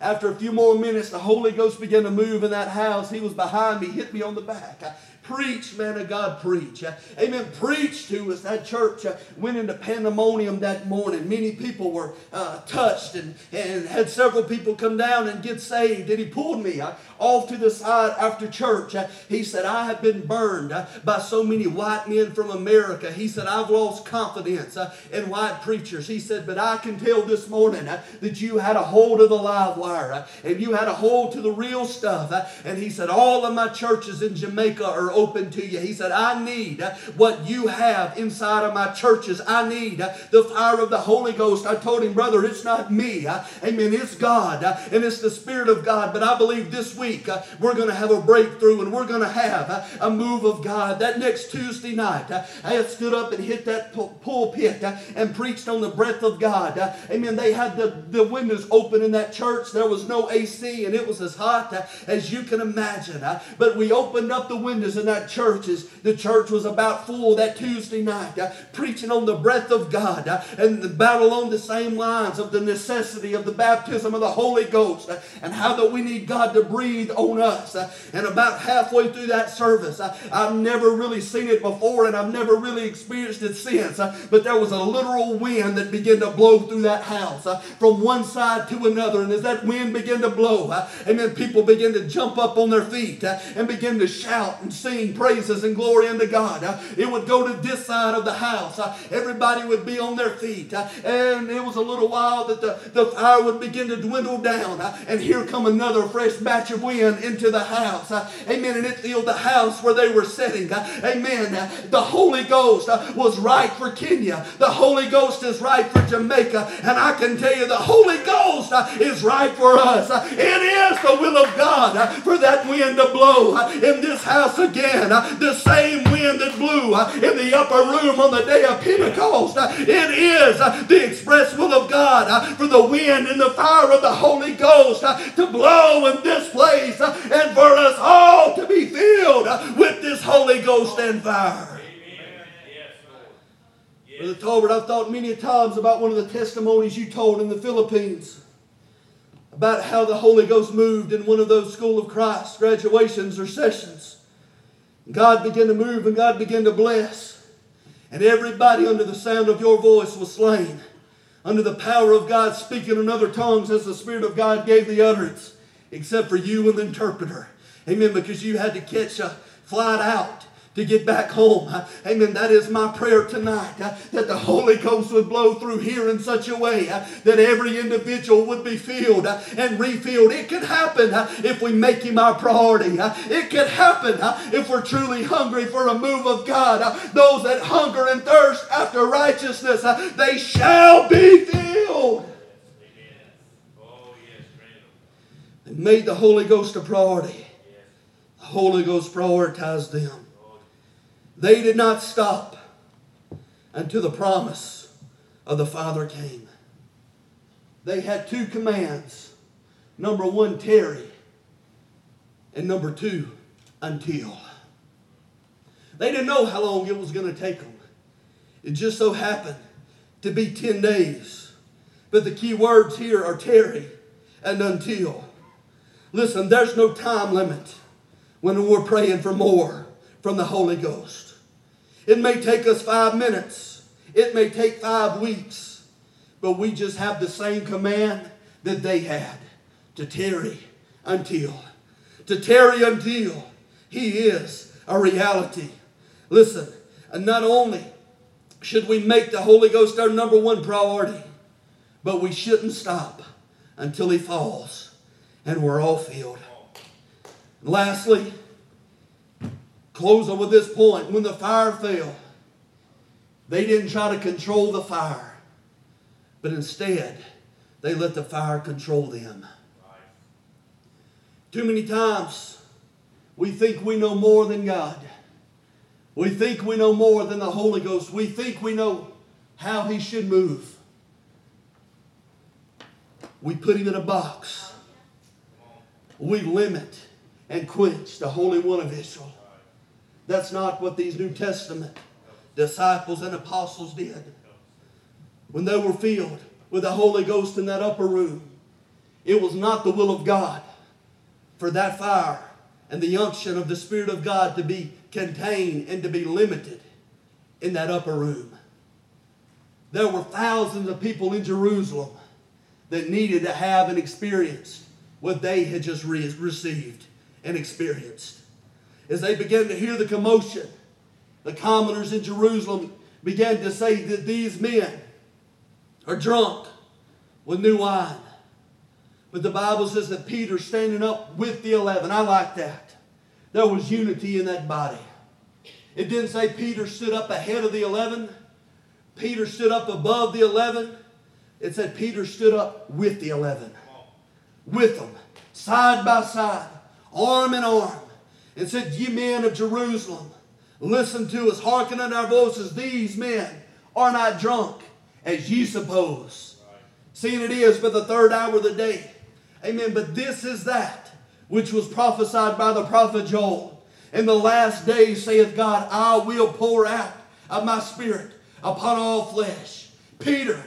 After a few more minutes, the Holy Ghost began to move in that house. He was behind me, hit me on the back. I, Preach, man of God, preach. Amen. Preach to us. That church uh, went into pandemonium that morning. Many people were uh, touched and, and had several people come down and get saved. And he pulled me uh, off to the side after church. Uh, he said, I have been burned by so many white men from America. He said, I've lost confidence in white preachers. He said, but I can tell this morning that you had a hold of the live wire and you had a hold to the real stuff. and he said, all of my churches in Jamaica are open to you. He said, I need what you have inside of my churches. I need the fire of the Holy Ghost. I told him, brother, it's not me. Amen. It's God and it's the Spirit of God. But I believe this week we're going to have a breakthrough and we're going to have a move of God. That next Tuesday night, I had stood up and hit that pulpit and preached on the breath of God. Amen. They had the, the windows open in that church. There was no AC and it was as hot as you can imagine. But we opened up the windows in that church as the church was about full that Tuesday night, uh, preaching on the breath of God uh, and battle on the same lines of the necessity of the baptism of the Holy Ghost uh, and how that we need God to breathe on us. Uh, and about halfway through that service, uh, I've never really seen it before and I've never really experienced it since, uh, but there was a literal wind that began to blow through that house from one side to another. And as that wind began to blow, and then people began to jump up on their feet and begin to shout and sing sing praises and glory unto God. It would go to this side of the house. Everybody would be on their feet. And it was a little while that the, the fire would begin to dwindle down. And here come another fresh batch of wind into the house. Amen. And it filled the house where they were sitting. Amen. The Holy Ghost was right for Kenya. The Holy Ghost is right for Jamaica. And I can tell you the Holy Ghost is right for us. It is the will of God for that wind to blow in this house again the same wind that blew uh, in the upper room on the day of Pentecost. Uh, it is uh, the express will of God for the wind and the fire of the Holy Ghost to blow in this place and for us all to be filled with this Holy Ghost and fire. Brother Talbert, I've thought many times about one of the testimonies you told in the Philippines about how the Holy Ghost moved in one of those School of Christ graduations or sessions. God began to move and God began to bless. And everybody under the sound of your voice was slain. Under the power of God speaking in other tongues as the Spirit of God gave the utterance. Except for you and the interpreter. Amen. Because you had to catch a flight out to get back home. Amen. That is my prayer tonight. Uh, that the Holy Ghost would blow through here in such a way uh, that every individual would be filled uh, and refilled. It can happen if we make Him our priority. It can happen if we're truly hungry for a move of God. Those that hunger and thirst after righteousness, they shall be filled. They made the Holy Ghost a priority. The Holy Ghost prioritized them. They did not stop until the promise of the Father came. They had two commands. Number one, tarry. And number two, until. They didn't know how long it was going to take them. It just so happened to be 10 days. But the key words here are tarry and until. Listen, there's no time limit when we're praying for more from the Holy Ghost. It may take us five minutes. It may take five weeks. But we just have the same command that they had to tarry until. To tarry until He is a reality. Listen, and not only should we make the Holy Ghost our number one priority. But we shouldn't stop until he falls and we're all filled. And lastly, closing with this point when the fire fell, they didn't try to control the fire, but instead, they let the fire control them. Too many times, we think we know more than God. We think we know more than the Holy Ghost. We think we know how He should move. We put Him in a box. We limit and quench the Holy One of Israel. That's not what these New Testament disciples and apostles did. When they were filled with the Holy Ghost in that upper room, it was not the will of God for that fire and the unction of the Spirit of God to be contained and to be limited in that upper room. There were thousands of people in Jerusalem that needed to have and experience what they had just re- received and experienced. As they began to hear the commotion, the commoners in Jerusalem began to say that these men are drunk with new wine. But the Bible says that Peter standing up with the eleven. I like that. There was unity in that body. It didn't say Peter stood up ahead of the eleven. Peter stood up above the eleven. It said Peter stood up with the eleven. With them, side by side, arm in arm. And said, Ye men of Jerusalem, listen to us, hearken unto our voices. These men are not drunk, as ye suppose. Seeing it is but the third hour of the day. Amen. But this is that which was prophesied by the prophet Joel. In the last days, saith God, I will pour out of my spirit upon all flesh. Peter,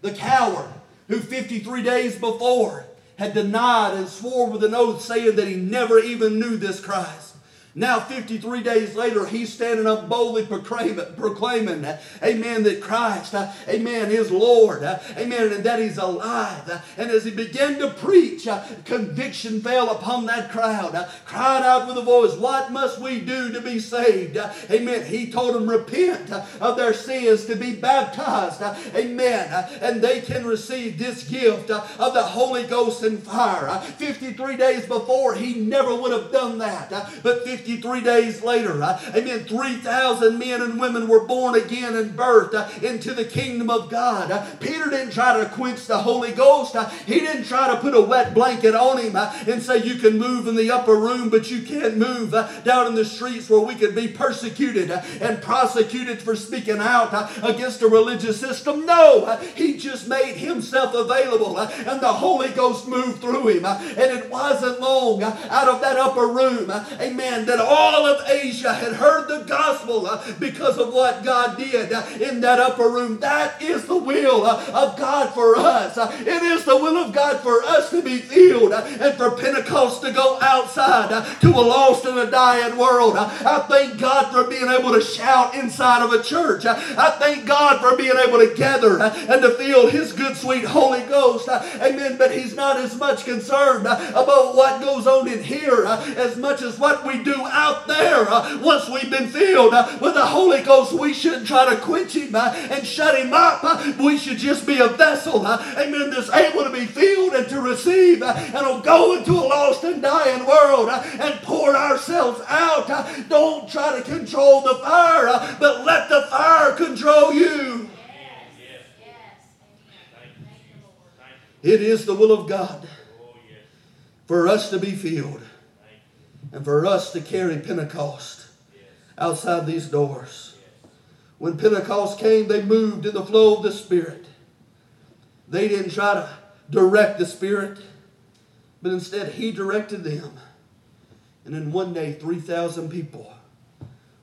the coward, who 53 days before had denied and swore with an oath, saying that he never even knew this Christ. Now, 53 days later, he's standing up boldly proclaiming, amen, that Christ, amen, is Lord, amen, and that he's alive. And as he began to preach, conviction fell upon that crowd. Cried out with a voice, What must we do to be saved? Amen. He told them, Repent of their sins, to be baptized, amen, and they can receive this gift of the Holy Ghost and fire. Uh, 53 days before, he never would have done that, but 53 days later, uh, amen, 3,000 men and women were born again and birthed uh, into the kingdom of God. Uh, Peter didn't try to quench the Holy Ghost. Uh, he didn't try to put a wet blanket on him uh, and say, You can move in the upper room, but you can't move uh, down in the streets where we could be persecuted and prosecuted for speaking out against a religious system. No, he just made himself available, and the Holy Ghost moved through him. And it wasn't long out of that upper room, amen, that all of Asia had heard the gospel uh, because of what God did uh, in that upper room. That is the will uh, of God for us. Uh, it is the will of God for us to be filled uh, and for Pentecost to go outside uh, to a lost and a dying world. I thank God for being able to shout inside of a church. I thank God for being able to gather and to feel His good, sweet Holy Ghost. Amen. But He's not as much concerned about what goes on in here as much as what we do out there. Uh, Once we've been filled uh, with the Holy Ghost, we shouldn't try to quench Him uh, and shut Him up. We should just be a vessel, amen, that's able to be filled and to receive and will go into a lost and dying world and pour ourselves out. Don't try to control the fire, but let the fire control you. It is the will of God for us to be filled. And for us to carry Pentecost outside these doors. When Pentecost came, they moved in the flow of the Spirit. They didn't try to direct the Spirit, but instead He directed them. And then one day, 3,000 people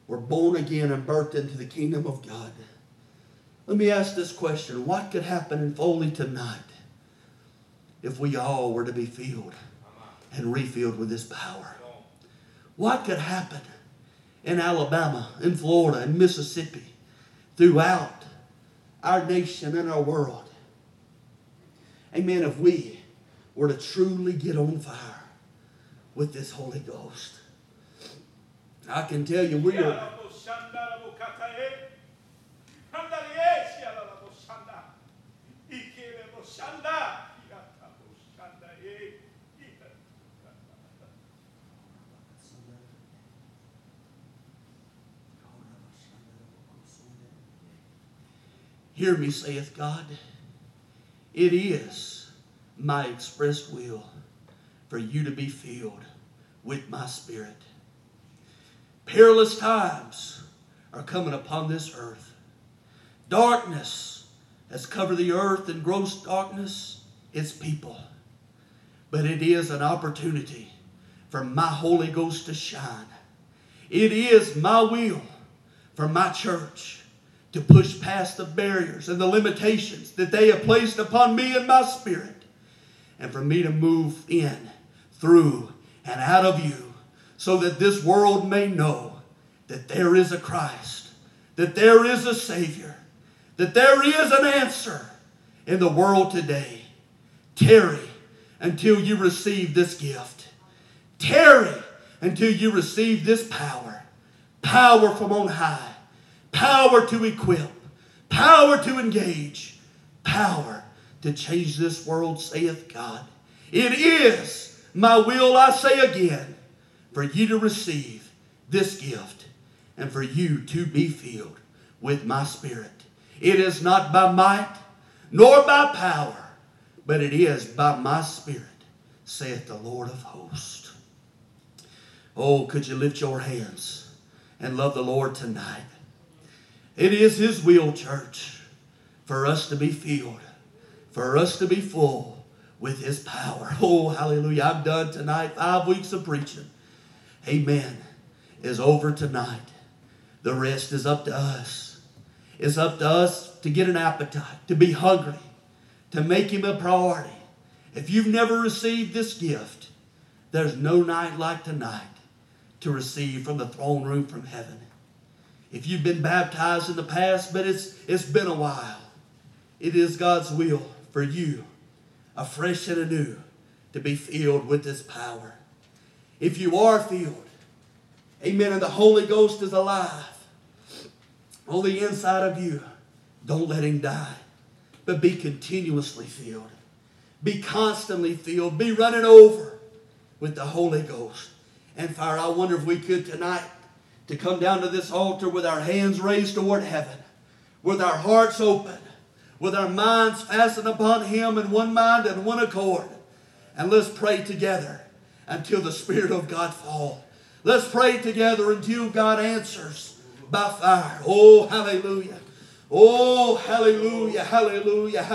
were born again and birthed into the kingdom of God. Let me ask this question What could happen in Foley tonight if we all were to be filled and refilled with this power? what could happen in Alabama, in Florida, in Mississippi, throughout our nation and our world. Amen. If we were to truly get on fire with this Holy Ghost, I can tell you we are. Hear me, saith God. It is my express will for you to be filled with my spirit. Perilous times are coming upon this earth. Darkness has covered the earth, and gross darkness its people. But it is an opportunity for my Holy Ghost to shine. It is my will for my church to push past the barriers and the limitations that they have placed upon me and my spirit, and for me to move in, through, and out of you, so that this world may know that there is a Christ, that there is a Savior, that there is an answer in the world today. Tarry until you receive this gift. Tarry until you receive this power. Power from on high. Power to equip. Power to engage. Power to change this world, saith God. It is my will, I say again, for you to receive this gift and for you to be filled with my spirit. It is not by might nor by power, but it is by my spirit, saith the Lord of hosts. Oh, could you lift your hands and love the Lord tonight? It is His will, church, for us to be filled, for us to be full with His power. Oh, hallelujah. I'm done tonight. Five weeks of preaching. Amen. Is over tonight. The rest is up to us. It's up to us to get an appetite, to be hungry, to make Him a priority. If you've never received this gift, there's no night like tonight to receive from the throne room from heaven. If you've been baptized in the past, but it's, it's been a while, it is God's will for you, afresh and anew, to be filled with this power. If you are filled, amen, and the Holy Ghost is alive on the inside of you, don't let him die, but be continuously filled. Be constantly filled. Be running over with the Holy Ghost and fire. I wonder if we could tonight to come down to this altar with our hands raised toward heaven, with our hearts open, with our minds fastened upon Him in one mind and one accord. And let's pray together until the Spirit of God fall. Let's pray together until God answers by fire. Oh, hallelujah. Oh, hallelujah, hallelujah.